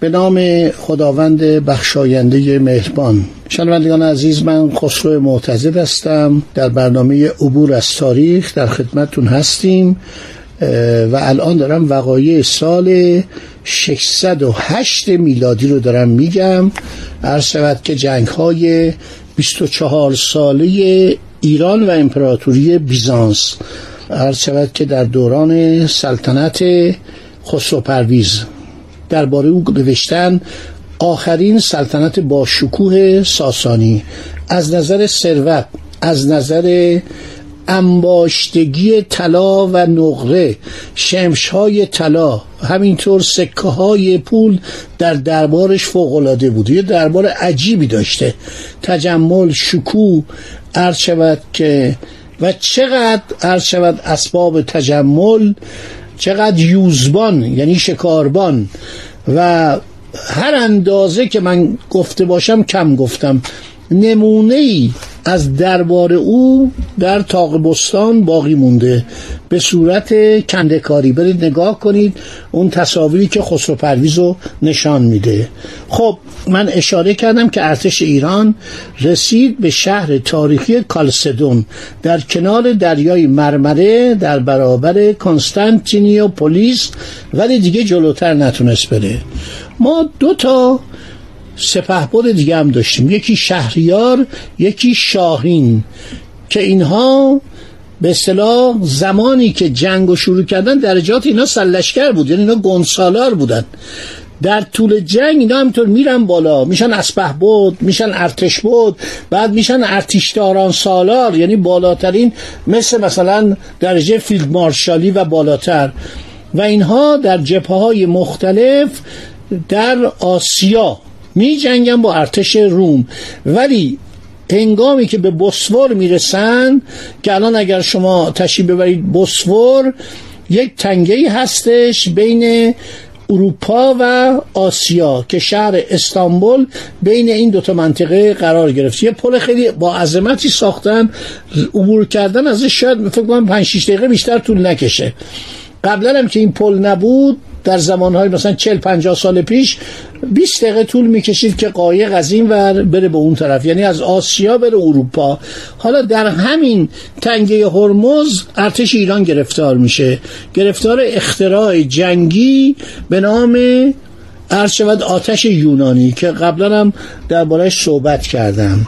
به نام خداوند بخشاینده مهربان. شنوندگان عزیز من خسرو معتزد هستم. در برنامه عبور از تاریخ در خدمتتون هستیم و الان دارم وقایع سال 608 میلادی رو دارم میگم. عرض شود که جنگ های 24 ساله ایران و امپراتوری بیزانس. عرض شود که در دوران سلطنت خسرو پرویز درباره او نوشتن آخرین سلطنت با شکوه ساسانی. از نظر ثروت از نظر انباشتگی طلا و نقره شمشهای طلا همینطور سکه های پول در دربارش فوقالعاده بود. یه دربار عجیبی داشته. تجمل شکوه عرض شود که و چقدر عرض شود اسباب تجمل؟ چقدر یوزبان یعنی شکاربان و هر اندازه که من گفته باشم کم گفتم. نمونه ای از دربار او در تاق بستان باقی مونده. به صورت کندکاری برید نگاه کنید اون تصاویری که خسرو پرویز رو نشان میده. خب من اشاره کردم که ارتش ایران رسید به شهر تاریخی کالسدون. در کنار دریای مرمره در برابر پولیس ولی دیگه جلوتر نتونست بره. ما دو تا سپهبد دیگه هم داشتیم. یکی شهریار یکی شاهین که اینها به اصطلاح زمانی که جنگ و شروع کردن درجات اینا سلشکر بود یعنی اینا گنسالار بودن. در طول جنگ اینا همینطور میرن بالا. میشن اسپه بود میشن ارتش بود بعد میشن ارتشداران سالار یعنی بالاترین مثل مثلا درجه فیلد مارشالی و بالاتر. و اینها در جبهه های مختلف در آسیا می جنگن با ارتش روم. ولی هنگامی که به بسور می‌رسن که الان اگر شما تشریف ببرید بسور یک تنگه هستش بین اروپا و آسیا که شهر استانبول بین این دوتا منطقه قرار گرفت. یه پل خیلی با عظمتی ساختن عبور کردن ازش شاید فکر کنم 5 6 دقیقه بیشتر طول نکشه. قبلا هم که این پل نبود در زمانهای مثلا 40 50 سال پیش 20 دقیقه طول می‌کشید که قایق از این ور بره به اون طرف. یعنی از آسیا بره اروپا. حالا در همین تنگه هرمز ارتش ایران گرفتار میشه. گرفتار اختراع جنگی به نام عرض آتش یونانی که قبلا هم دربارش صحبت کردم.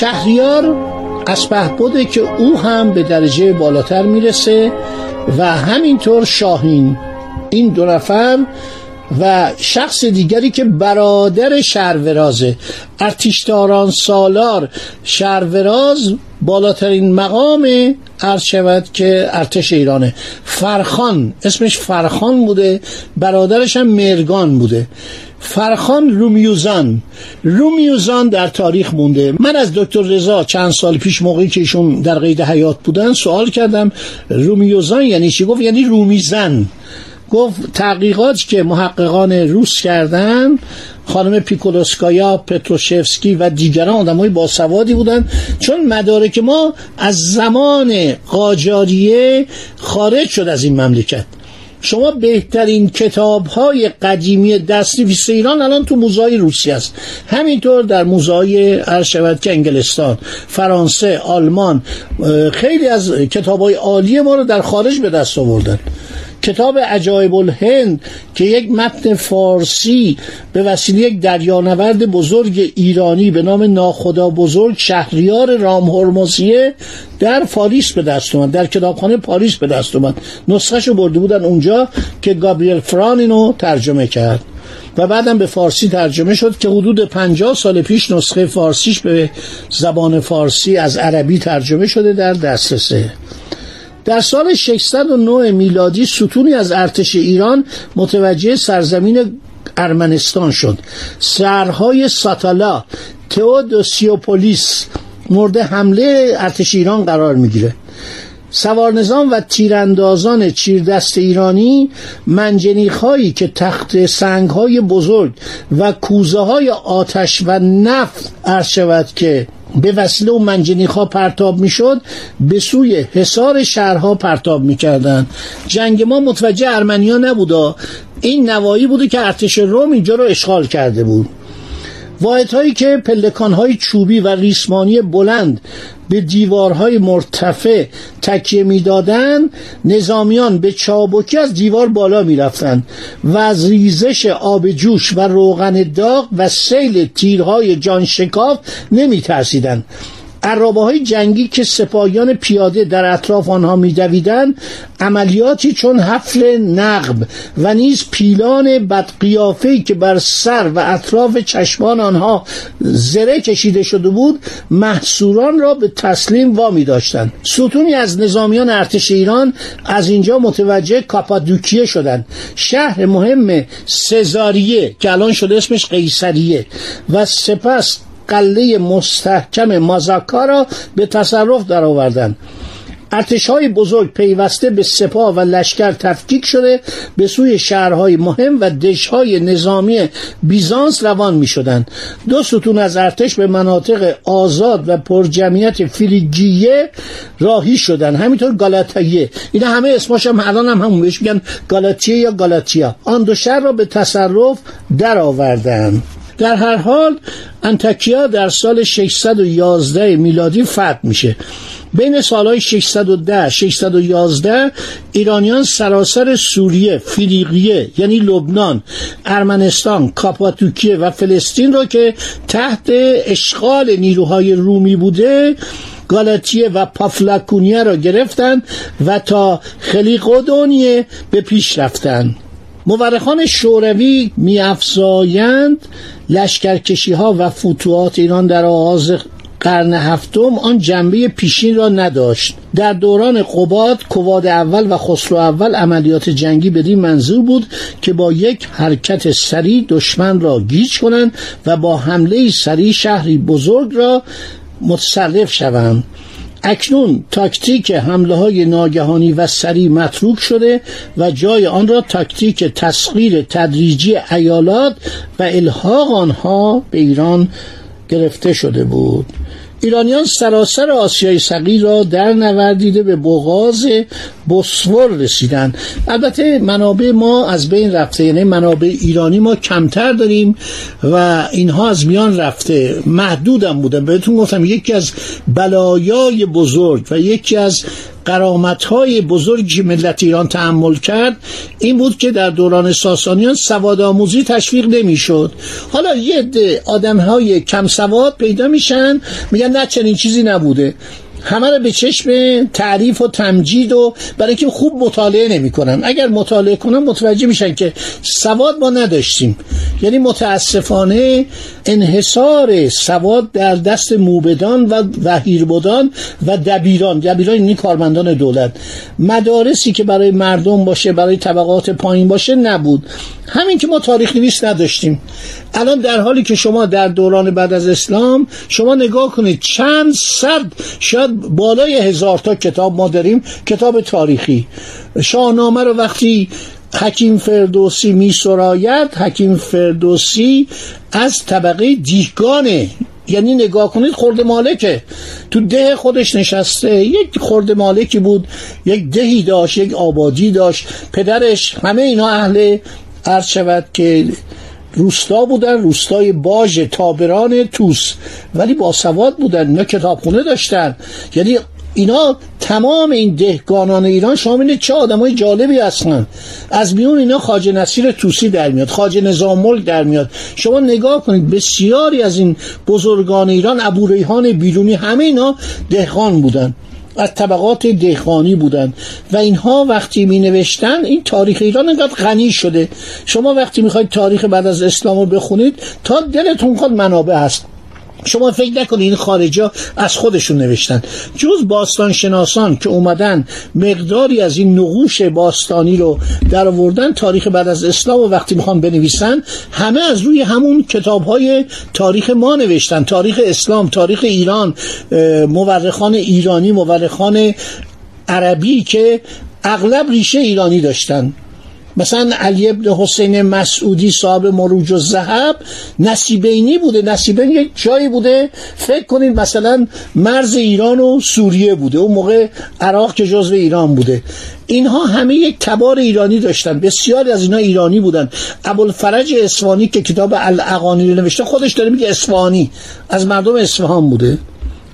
شهریار اسپه بوده که او هم به درجه بالاتر می‌رسه و همینطور شاهین این دو نفر و شخص دیگری که برادر شهرورازه ارتشداران سالار شهروراز بالاترین مقام عرض شود که ارتش ایرانه. فرخان اسمش فرخان بوده برادرش هم مرگان بوده. فرخان رومیوزان. رومیوزان در تاریخ مونده. من از دکتر رضا چند سال پیش موقعی که ایشون در قید حیات بودن سوال کردم. رومیوزان یعنی چی؟ گفت یعنی رومیزن. گفت تحقیقات که محققان روس کردن خانم پیکولوسکایا پتروشفسکی و دیگران آدم های باسوادی بودن. چون مدارک ما از زمان قاجاریه خارج شد از این مملکت. شما بهترین کتاب های قدیمی دستنویس ایران الان تو موزای روسی است همینطور در موزای عرض که انگلستان فرانسه آلمان خیلی از کتاب های عالی ما رو در خارج به دست آوردن. کتاب عجایب الهند که یک متن فارسی به وسیله یک دریانورد بزرگ ایرانی به نام ناخدا بزرگ شهریار رام هرمزیه در پاریس به دست اومد در کتابخانه پاریس به دست اومد. نسخهشو برده بودن اونجا که گابریل فران اینو ترجمه کرد. و بعدم به فارسی ترجمه شد که حدود پنجاه سال پیش نسخه فارسیش به زبان فارسی از عربی ترجمه شده در دسترسه. در سال 609 میلادی ستونی از ارتش ایران متوجه سرزمین ارمنستان شد. سرهای ساتالا تئودوسیوپولیس مورد حمله ارتش ایران قرار می‌گیره. سوارنظام و تیراندازان چیردست ایرانی منجنیخ هایی که تخت سنگ های بزرگ و کوزه های آتش و نفت عرض شود که به وسیله و منجنیخ ها پرتاب می‌شد به سوی حصار شهرها پرتاب می‌کردند جنگ ما متوجه ارمنیا نبودا این نوایی بوده که ارتش روم اینجا رو اشغال کرده بود. واحد هایی که پلکان های چوبی و ریسمانی بلند به دیوارهای مرتفع تکیه می‌دادند نظامیان به چابکی از دیوار بالا می‌رفتند و از ریزش آب جوش و روغن داغ و سیل تیرهای جان شکاف نمی ترسیدن. عرابه های جنگی که سپاهیان پیاده در اطراف آنها میدویدند عملیاتی چون حفل نقب و نیز پیلان بدقیافهی که بر سر و اطراف چشمان آنها زره کشیده شده بود محصوران را به تسلیم وامی داشتند. ستونی از نظامیان ارتش ایران از اینجا متوجه کاپادوکیه شدند. شهر مهم سزاریه که الان شده اسمش قیصریه و سپس قله مستحکم مازاکا را به تصرف درآوردند ارتش های بزرگ پیوسته به سپاه و لشکر تفکیک شده به سوی شهرهای مهم و دشهای نظامی بیزانس روان می شدند دو ستون از ارتش به مناطق آزاد و پرجمعیت فریگیه راهی شدند. همینطور گالاتایه اینا همه اسماش هم الان هم همون بهش میگن گالاتیه یا گالاتیا. آن دو شهر را به تصرف درآوردند. در هر حال انتکیا در سال 611 میلادی فتح میشه. بین سالهای 610 611 ایرانیان سراسر سوریه فریقیه یعنی لبنان ارمنستان کاپاتوکیه و فلسطین را که تحت اشغال نیروهای رومی بوده گالاتیه و پافلاکونیه را گرفتند و تا خلیقودونیه به پیش رفتند مورخان شوروی میافزایند لشکرکشی ها و فتوحات ایران در آغاز قرن هفتم آن جنبه پیشین را نداشت. در دوران قباد کواد اول و خسرو اول عملیات جنگی بدین منظور بود که با یک حرکت سریع دشمن را گیج کنند و با حمله سریع شهری بزرگ را متصرف شوند. اکنون تاکتیک حمله های ناگهانی و سریع متروک شده و جای آن را تاکتیک تسخیر تدریجی ایالات و الحاق آنها به ایران گرفته شده بود. ایرانیان سراسر آسیای صغیر را در نوردیده به بغاز بسفور رسیدن البته منابع ما از بین رفته یعنی منابع ایرانی ما کمتر داریم و اینها از میان رفته محدودم بودن. بهتون گفتم یکی از بلایای بزرگ و یکی از قرامت های بزرگی ملت ایران تحمل کرد این بود که در دوران ساسانیان سواد آموزی تشویق نمی‌شد. حالا یه عده آدم های کم سواد پیدا میشن میگن نه چنین چیزی نبوده. همه رو به چشم تعریف و تمجید و برای اینکه خوب مطالعه نمی‌کنن. اگر مطالعه کنن متوجه میشن که سواد ما نداشتیم. یعنی متاسفانه انحصار سواد در دست موبدان و وحیربدان و دبیران دبیران این یعنی کارمندان دولت مدارسی که برای مردم باشه برای طبقات پایین باشه نبود. همین که ما تاریخ نویس نداشتیم. الان در حالی که شما در دوران بعد از اسلام شما نگاه کنید چند صد شاید بالای هزار تا کتاب ما داریم کتاب تاریخی. شاهنامه رو وقتی حکیم فردوسی می سراید حکیم فردوسی از طبقه دیگانه یعنی نگاه کنید خورده مالکه. تو ده خودش نشسته یک خورده مالکی بود یک دهی داشت یک آبادی داشت. پدرش همه اینا اهل عرض شود که روستا بودن روستای باج تابران توس. ولی با سواد بودن اینا کتابخونه داشتن. یعنی اینا تمام این دهگانان ایران شامل چه آدمای جالبی هستن؟ از میون اینا خاج نصیر توسی در میاد خاج نظام ملک در میاد. شما نگاه کنید بسیاری از این بزرگان ایران ابو ریحان بیرونی همه اینا دهقان بودن. از طبقات دهقانی بودند. و اینها وقتی می نوشتن این تاریخ ایران انقدر غنی شده. شما وقتی می‌خواید تاریخ بعد از اسلام رو بخونید تا دلتون خود منابع هست. شما فکر نکنید این خارجا از خودشون نوشتن. جز باستان شناسان که اومدن مقداری از این نقوش باستانی رو در آوردن تاریخ بعد از اسلام و وقتی می‌خوان بنویسن همه از روی همون کتاب های تاریخ ما نوشتن. تاریخ اسلام تاریخ ایران مورخان ایرانی مورخان عربی که اغلب ریشه ایرانی داشتن. مثلا علی ابن حسین مسعودی صاحب مروج و زهب نصیبینی بوده. نصیبین یک جایی بوده. فکر کنید مثلا مرز ایران و سوریه بوده. اون موقع عراق که جزو ایران بوده. اینها همه یک تبار ایرانی داشتن. بسیاری از اینها ایرانی بودن. ابوالفرج اصفهانی که کتاب الاغانی رو نوشته خودش داره میگه اصفهانی. از مردم اصفهان بوده.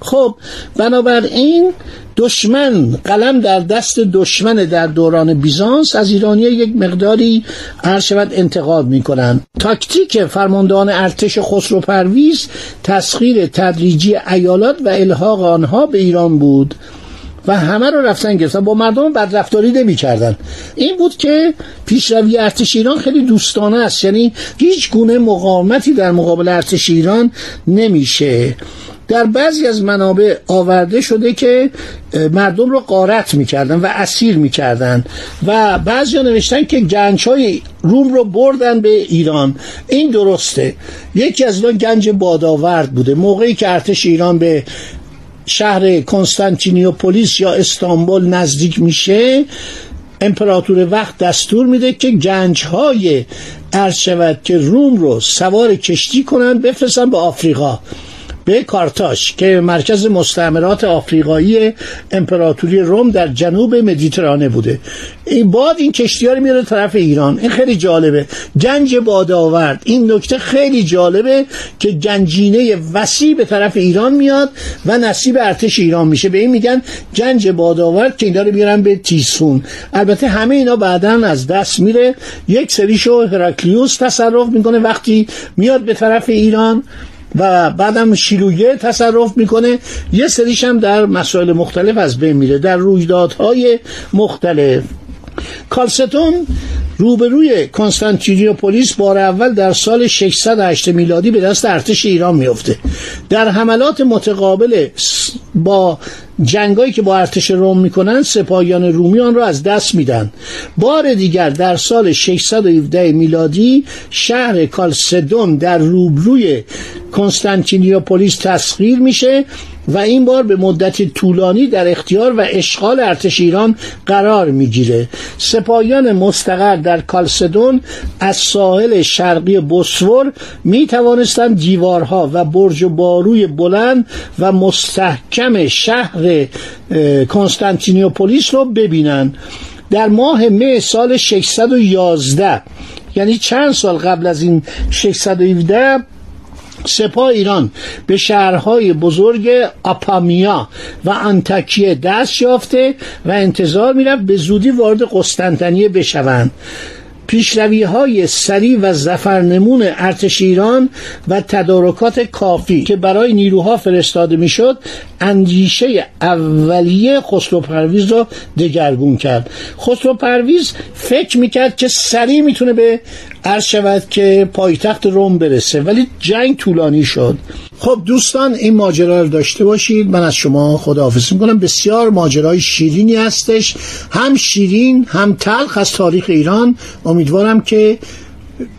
خب بنابراین دشمن قلم در دست دشمن در دوران بیزانس از ایرانی یک مقداری عرض شود انتقاد می کنند تاکتیک فرماندهان ارتش خسرو پرویز تسخیر تدریجی ایالات و الحاق آنها به ایران بود و همه رو رفتن گرفتن. با مردم بدرفتاری نمی کردن این بود که پیشروی ارتش ایران خیلی دوستانه است. یعنی هیچ گونه مقاومتی در مقابل ارتش ایران نمیشه. در بعضی از منابع آورده شده که مردم رو قارت می‌کردن و اسیر می‌کردن و بعضی نوشتن که گنج های روم رو بردن به ایران. این درسته. یکی از اینا گنج باداورد بوده. موقعی که ارتش ایران به شهر کنستانتینیوپولیس یا استانبول نزدیک میشه امپراتور وقت دستور میده که گنج های عرض شود که روم رو سوار کشتی کنن بفرستن به آفریقا. به کارتاش که مرکز مستعمرات آفریقایی امپراتوری روم در جنوب مدیترانه بوده. این باد این کشتی ها رو میاره طرف ایران. این خیلی جالبه. گنج بادآورد. این نکته خیلی جالبه که گنجینه وسیع به طرف ایران میاد و نصیب ارتش ایران میشه. به این میگن گنج بادآورد که اینا رو میارن به تیسفون البته همه اینا بعدا از دست میره. یک سریشو هراکلیوس تصرف می‌کنه. وقتی میاد به طرف ایران و بعدم شیلویه تصرف می‌کنه. یه سریش هم در مسائل مختلف از بین میره در رویدادهای مختلف. کالستون روبروی کنستانتینیوپولیس بار اول در سال 608 میلادی به دست ارتش ایران میفته در حملات متقابل با جنگایی که با ارتش روم می‌کنن سپاهیان رومیان را از دست میدن بار دیگر در سال 617 میلادی شهر کالسدون در روبروی کنستانتینیوپولیس تسخیر میشه. و این بار به مدت طولانی در اختیار و اشغال ارتش ایران قرار می‌گیره. سپاهیان مستقر در کالسدون از ساحل شرقی بوسور می توانستند دیوارها و برج و باروی بلند و مستحکم شهر کنستانتینیوپولیس رو ببینند. در ماه مه سال 611 یعنی چند سال قبل از این 617 سپاه ایران به شهرهای بزرگ آپامیا و انتکیه دست یافته و انتظار می‌رفت به زودی وارد قسطنطنیه بشوند. پیشروی های سریع و زفرنمون ارتش ایران و تدارکات کافی که برای نیروها فرستاده می‌شد اندیشه اولیه خسرو پرویز را دگرگون کرد. خسرو پرویز فکر می‌کرد که سریع می‌تونه به عرض شود که پایتخت روم برسه ولی جنگ طولانی شد. خب دوستان این ماجرا رو داشته باشید. من از شما خداحافظی می‌کنم. بسیار ماجرای شیرینی هستش. هم شیرین هم تلخ از تاریخ ایران. امیدوارم که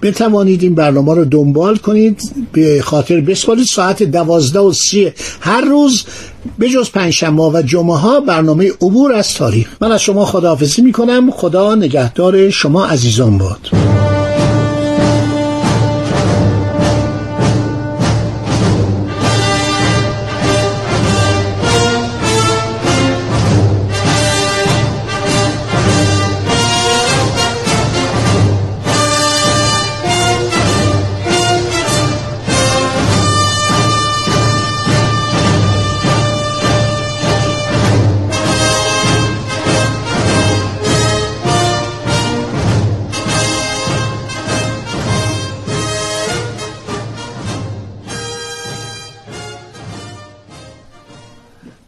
بتوانید این برنامه رو دنبال کنید. به خاطر بسپارید. ساعت دوازده و سی هر روز به جز پنجشنبه و جمعه ها برنامه عبور از تاریخ. من از شما خداحافظی می‌کنم. خدا نگهدار شما عزیزان باد.